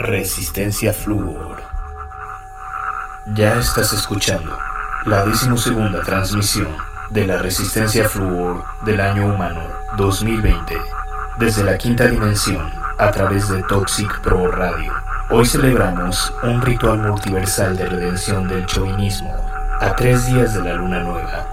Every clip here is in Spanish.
Resistencia Fluor. Ya estás escuchando la decimosegunda transmisión de la Resistencia Fluor del año humano 2020 desde la quinta dimensión a través de Toxic Pro Radio. Hoy celebramos un ritual multiversal de redención del chauvinismo a tres días de la luna nueva.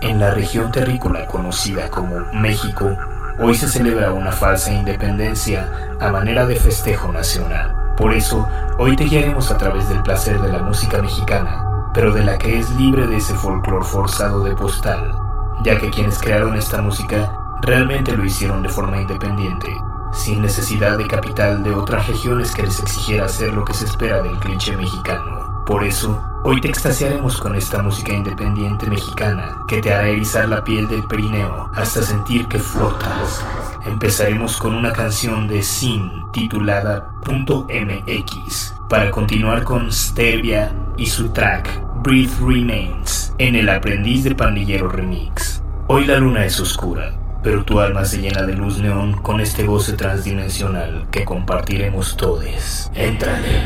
En la región terrícola conocida como México, hoy se celebra una falsa independencia a manera de festejo nacional. Por eso, hoy te guiaremos a través del placer de la música mexicana, pero de la que es libre de ese folclor forzado de postal, ya que quienes crearon esta música realmente lo hicieron de forma independiente, sin necesidad de capital de otras regiones que les exigiera hacer lo que se espera del cliché mexicano. Por eso, hoy te extasiaremos con esta música independiente mexicana que te hará erizar la piel del perineo hasta sentir que flotas. Empezaremos con una canción de Sin titulada .mx para continuar con Stervia y su track Breathe Remains en el Aprendiz de Pandillero Remix. Hoy la luna es oscura, pero tu alma se llena de luz neón con este goce transdimensional que compartiremos todos. Entrale.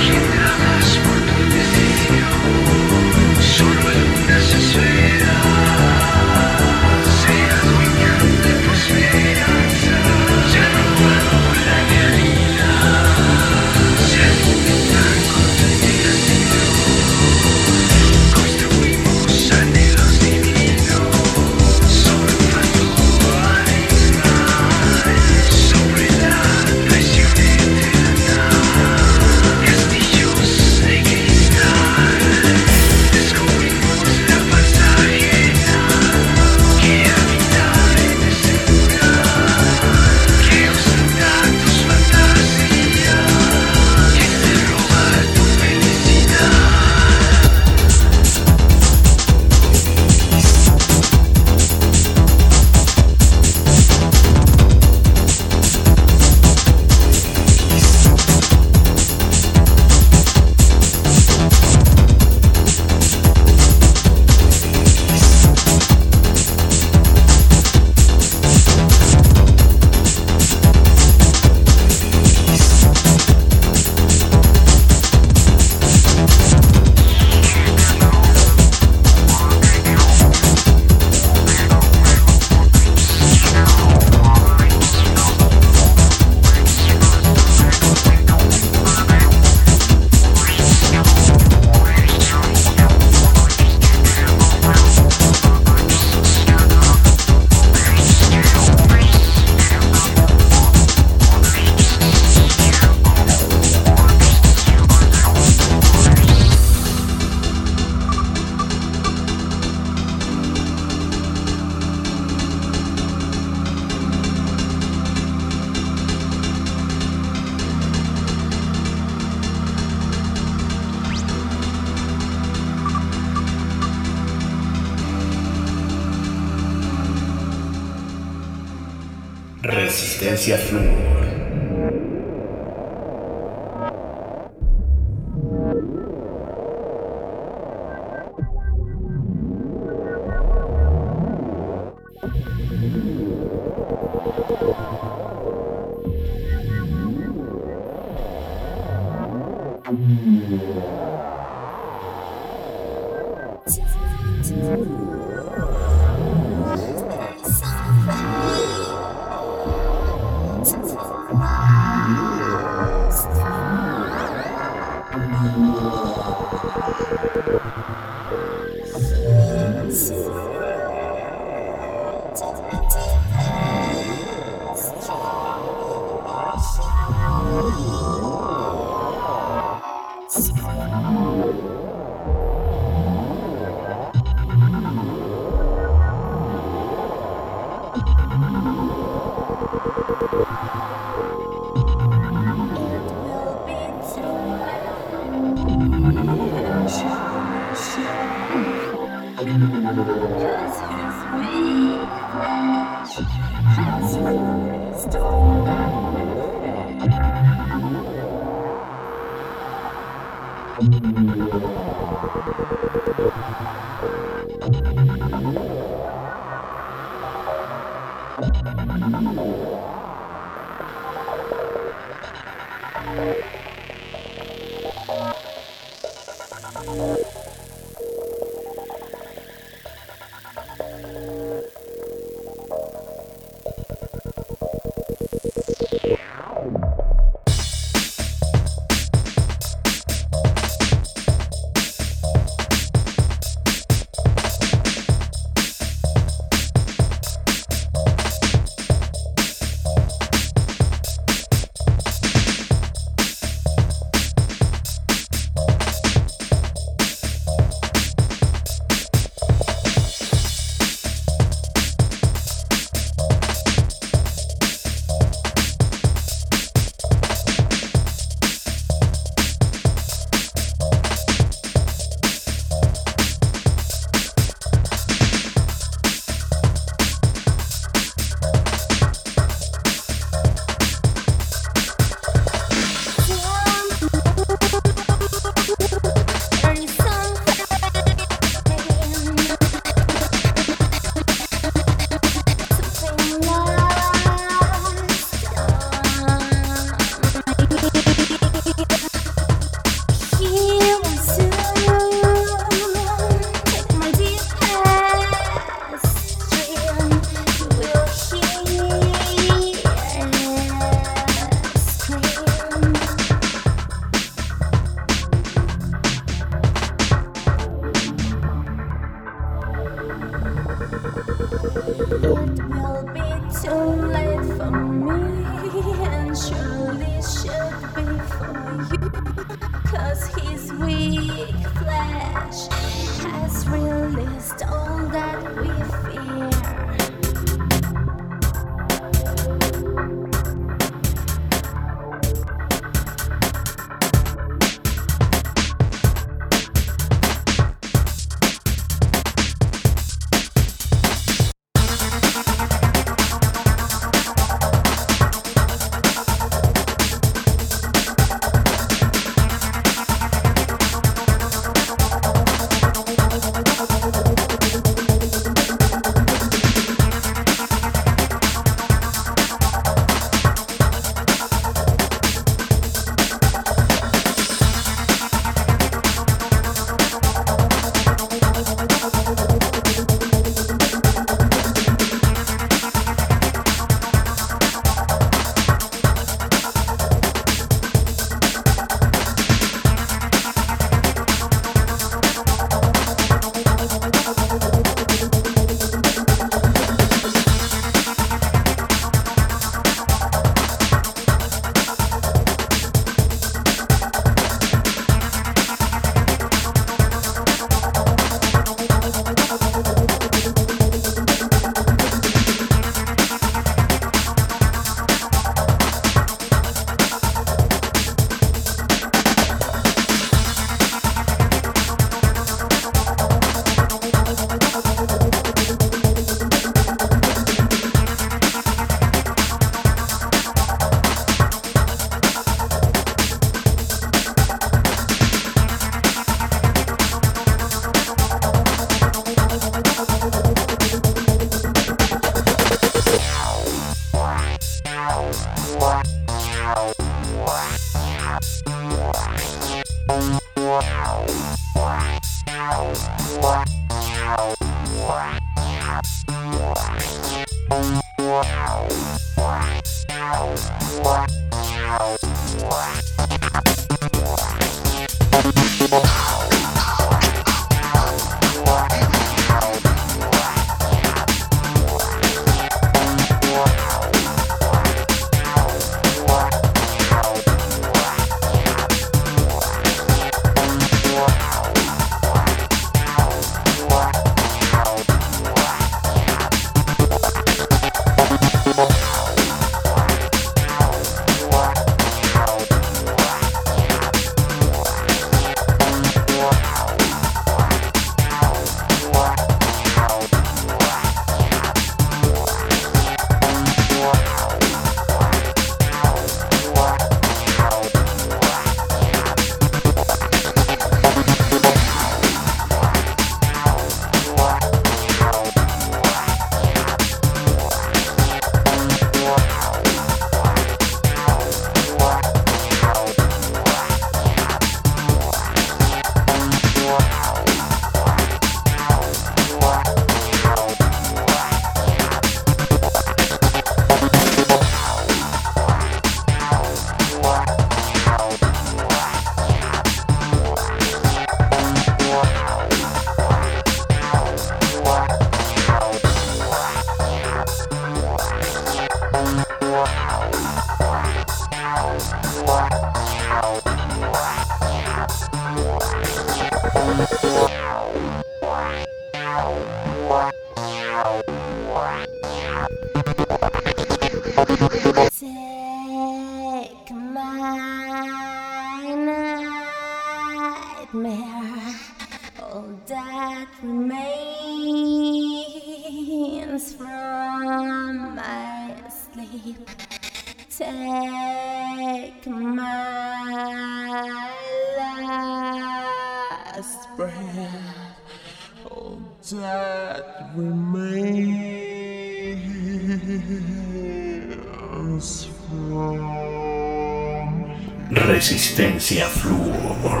Resistencia Fluor.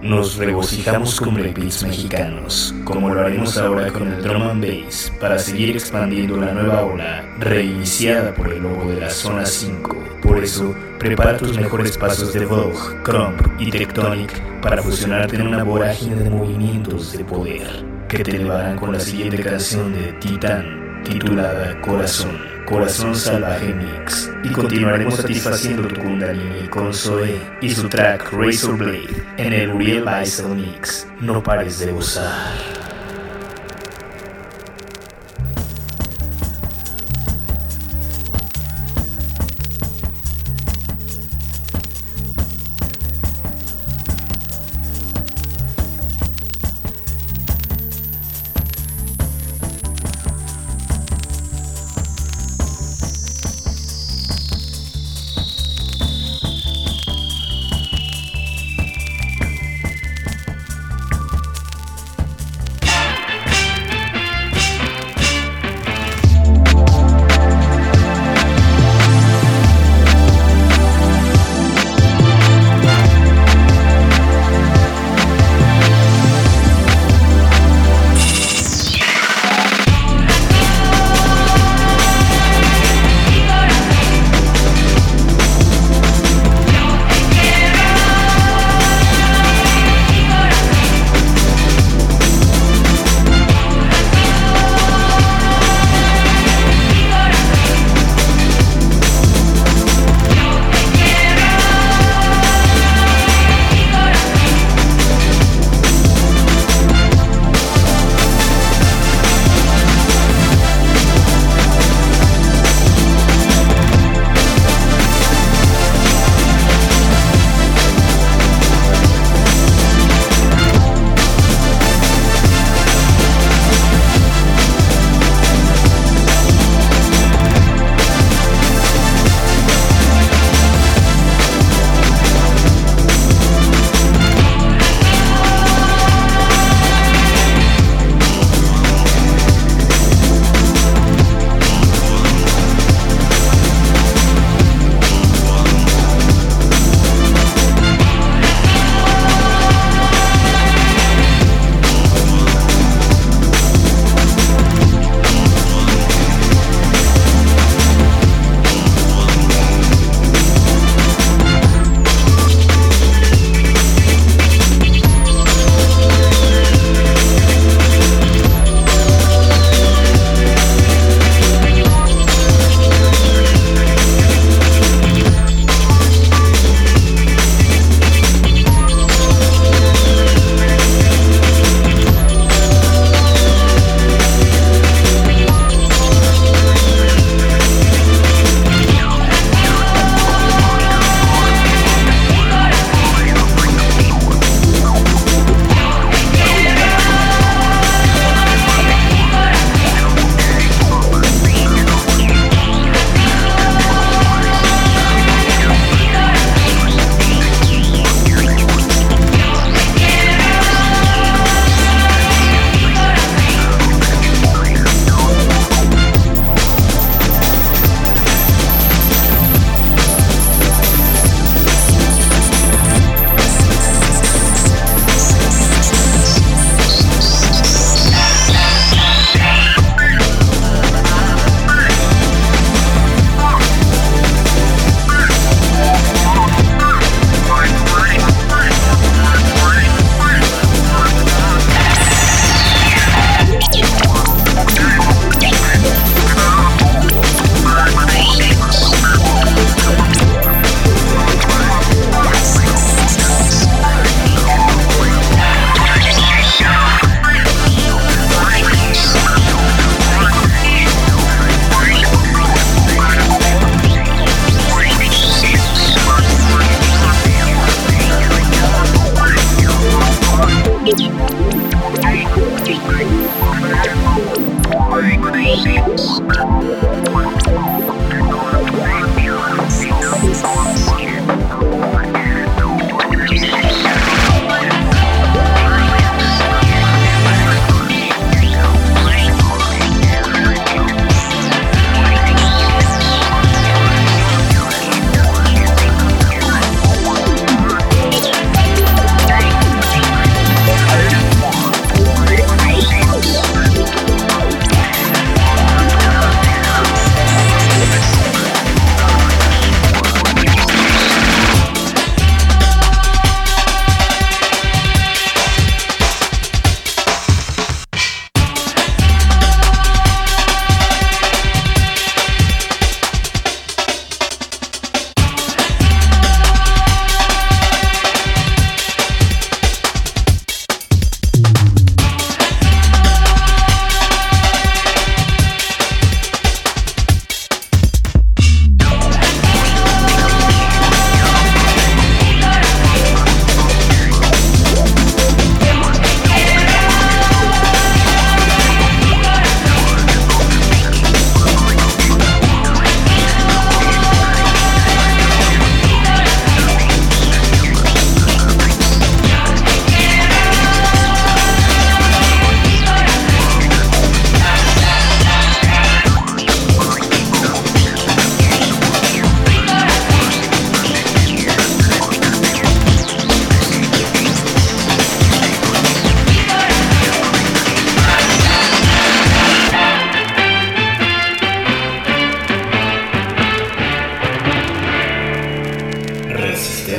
Nos regocijamos con breakbeats mexicanos, como lo haremos ahora con el drum and bass, para seguir expandiendo la nueva ola, reiniciada por el logo de la Zona 5. Eso, prepara tus mejores pasos de Vogue, Crump y Tectonic para fusionarte en una vorágine de movimientos de poder que te elevarán con la siguiente canción de Titán, titulada Corazón. Corazón Salvaje Mix y continuaremos satisfaciendo tu Kundalini con Zoe y su track Razor Blade en el Uriel Bicel Mix. No pares de gozar.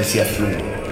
Resistencia fluo.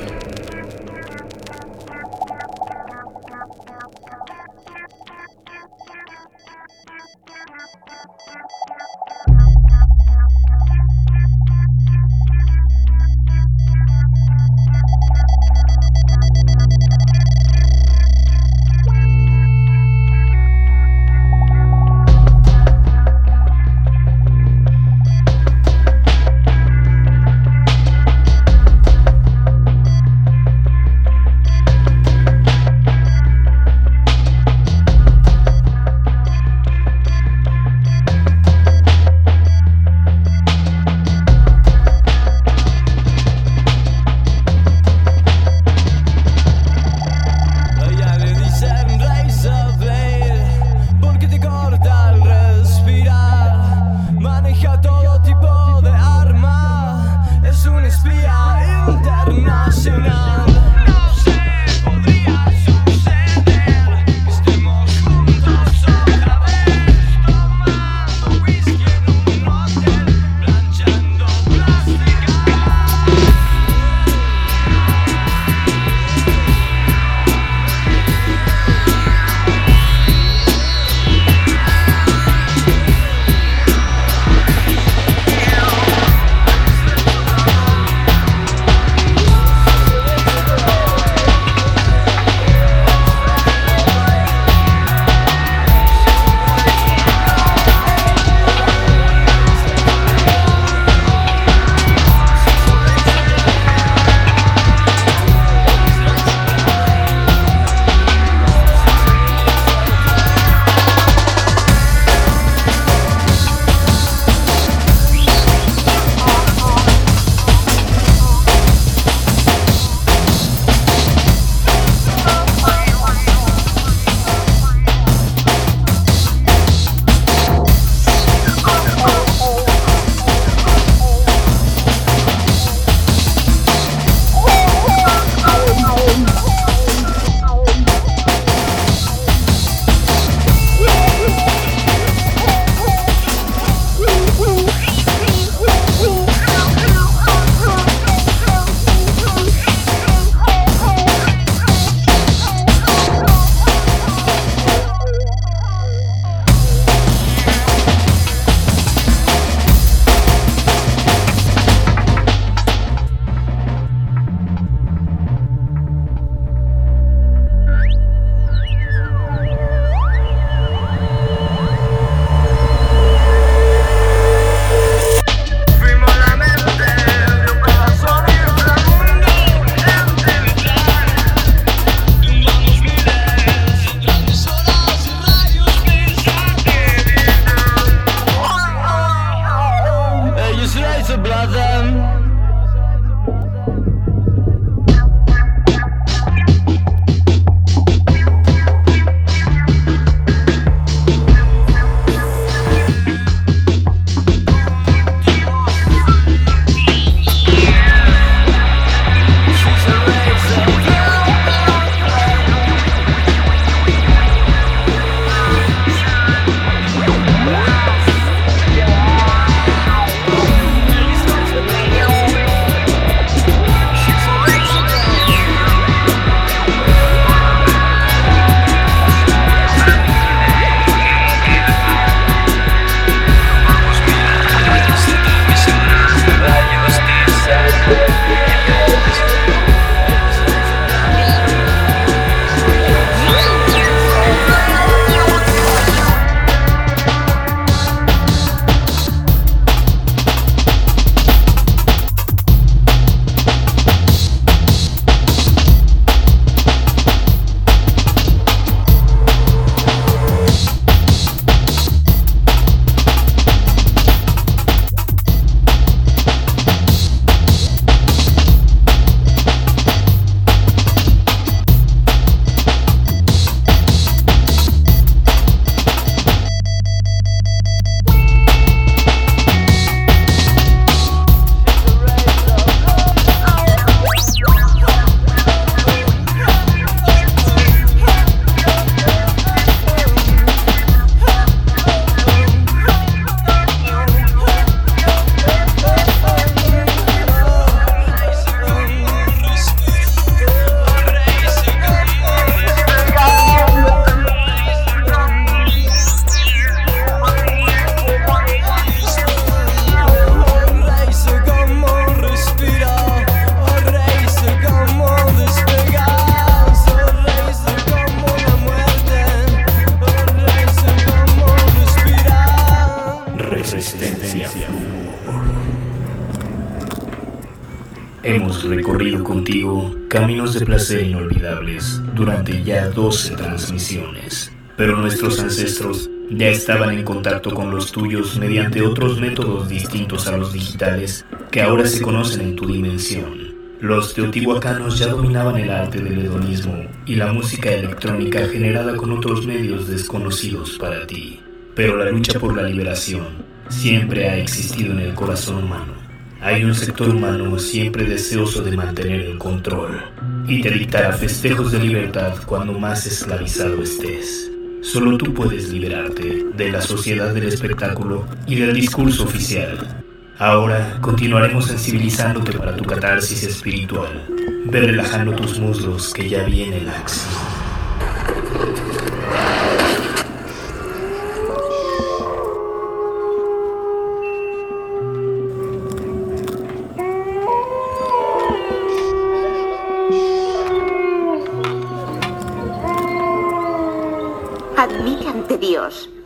Placer inolvidables durante ya 12 transmisiones, pero nuestros ancestros ya estaban en contacto con los tuyos mediante otros métodos distintos a los digitales que ahora se conocen en tu dimensión. Los teotihuacanos ya dominaban el arte del hedonismo y la música electrónica generada con otros medios desconocidos para ti. Pero la lucha por la liberación siempre ha existido en el corazón humano. Hay un sector humano siempre deseoso de mantener el control y te dictará festejos de libertad cuando más esclavizado estés. Solo tú puedes liberarte de la sociedad del espectáculo y del discurso oficial. Ahora continuaremos sensibilizándote para tu catarsis espiritual. Ve relajando tus muslos que ya viene la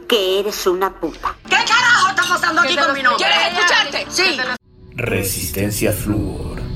que eres una puta. ¿Qué carajo está pasando aquí con mi nombre? ¿Quieres escucharte? Sí. Resistencia Fluor.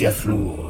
Resistencia Fluor. que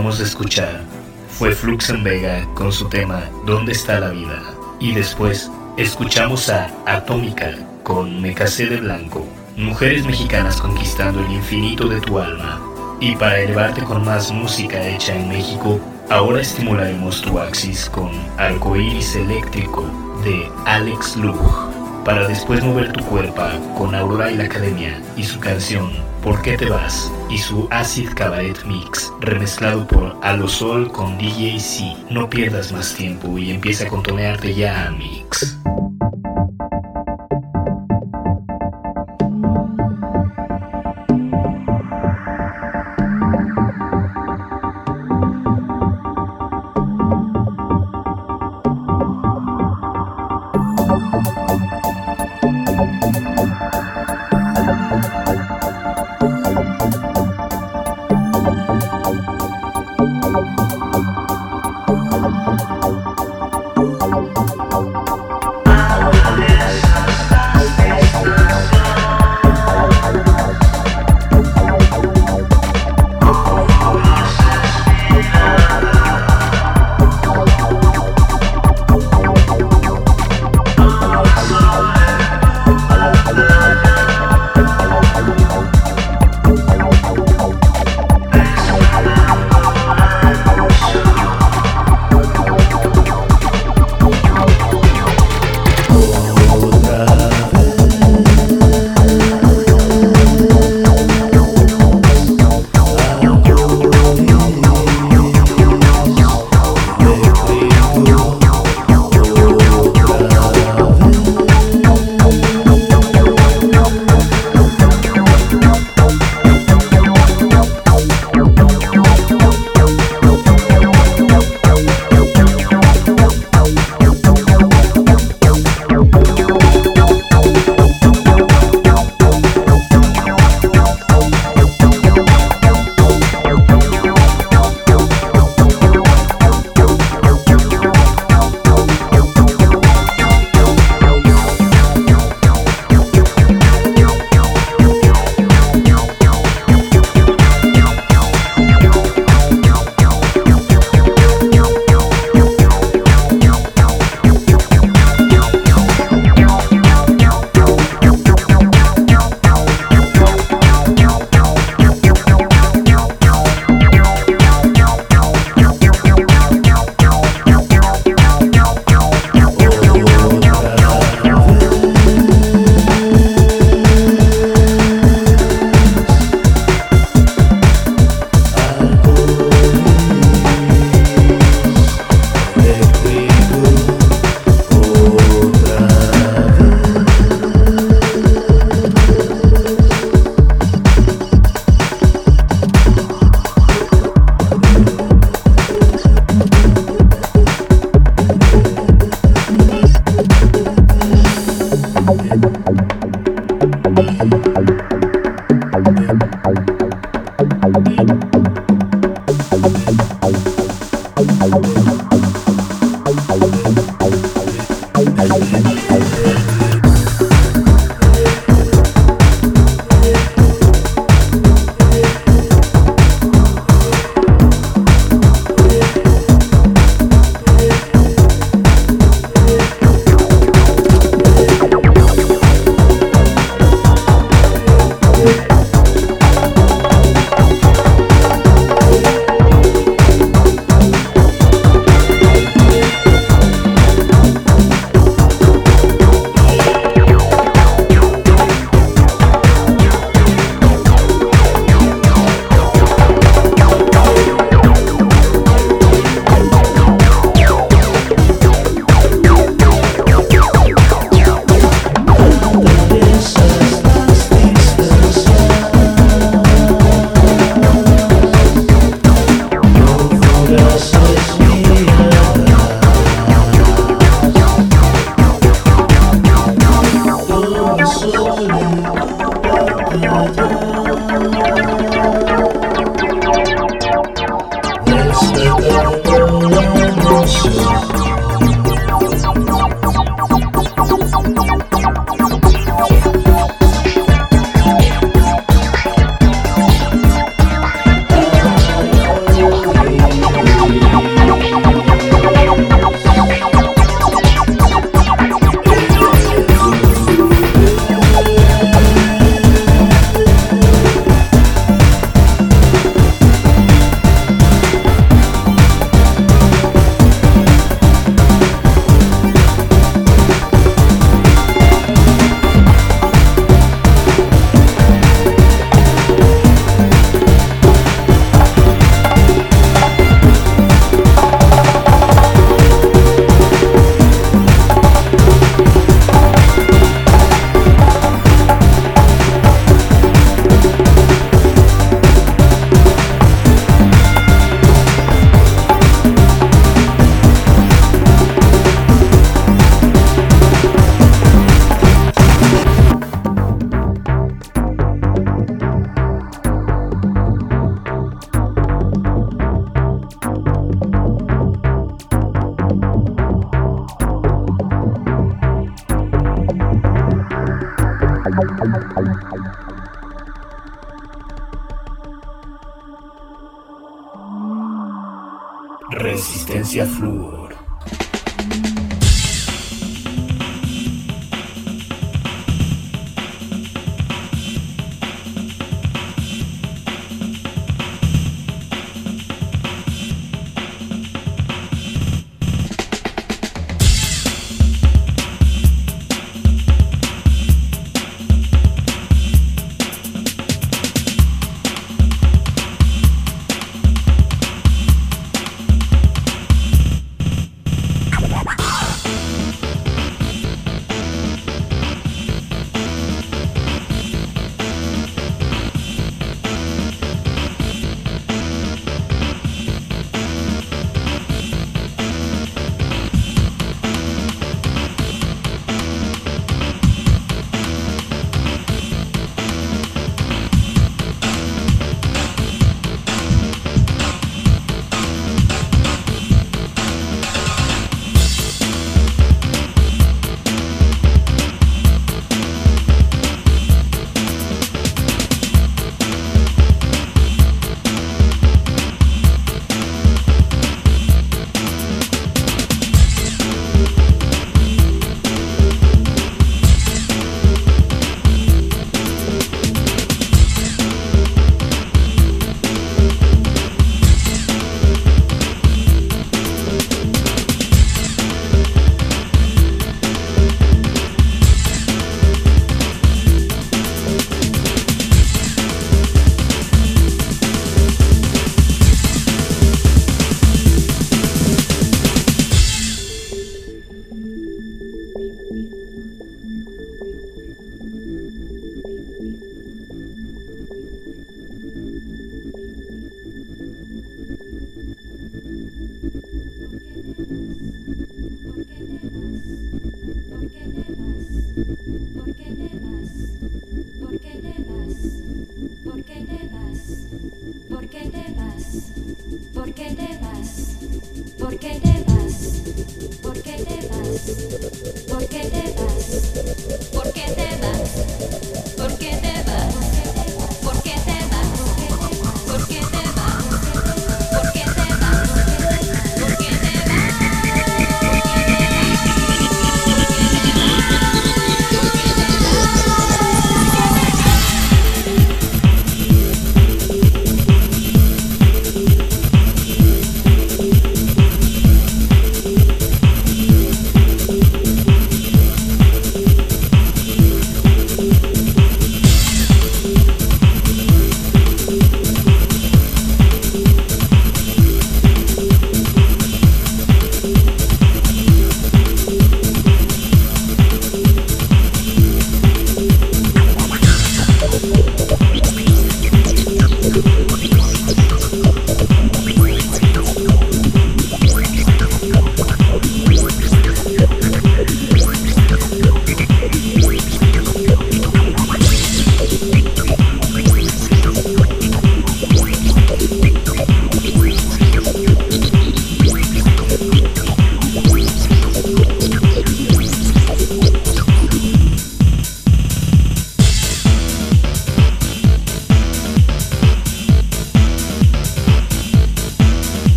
acabamos de escuchar fue Flux en Vega con su tema ¿Dónde está la vida? Y después escuchamos a Atómica con Me casé de blanco, mujeres mexicanas conquistando el infinito de tu alma. Y para elevarte con más música hecha en México, ahora estimularemos tu axis con Arcoiris Eléctrico de Alex Lug, para después mover tu cuerpo con Aurora y la Academia y su canción ¿Por qué te vas? y su Acid Cabaret Mix, remezclado por Alosol con DJ C. No pierdas más tiempo y empieza a contonearte ya a Mix.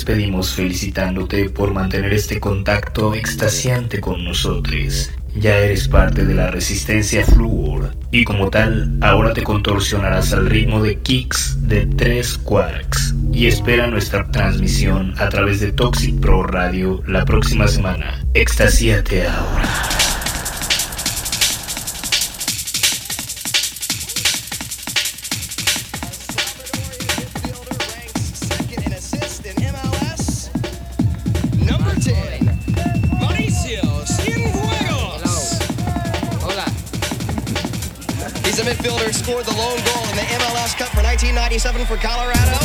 Despedimos felicitándote por mantener este contacto extasiante con nosotros. Ya eres parte de la resistencia Fluor y como tal ahora te contorsionarás al ritmo de kicks de 3 quarks y espera nuestra transmisión a través de Toxic Pro Radio la próxima semana. Extasíate ahora. 97 for Colorado.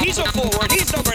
He's a forward. He's number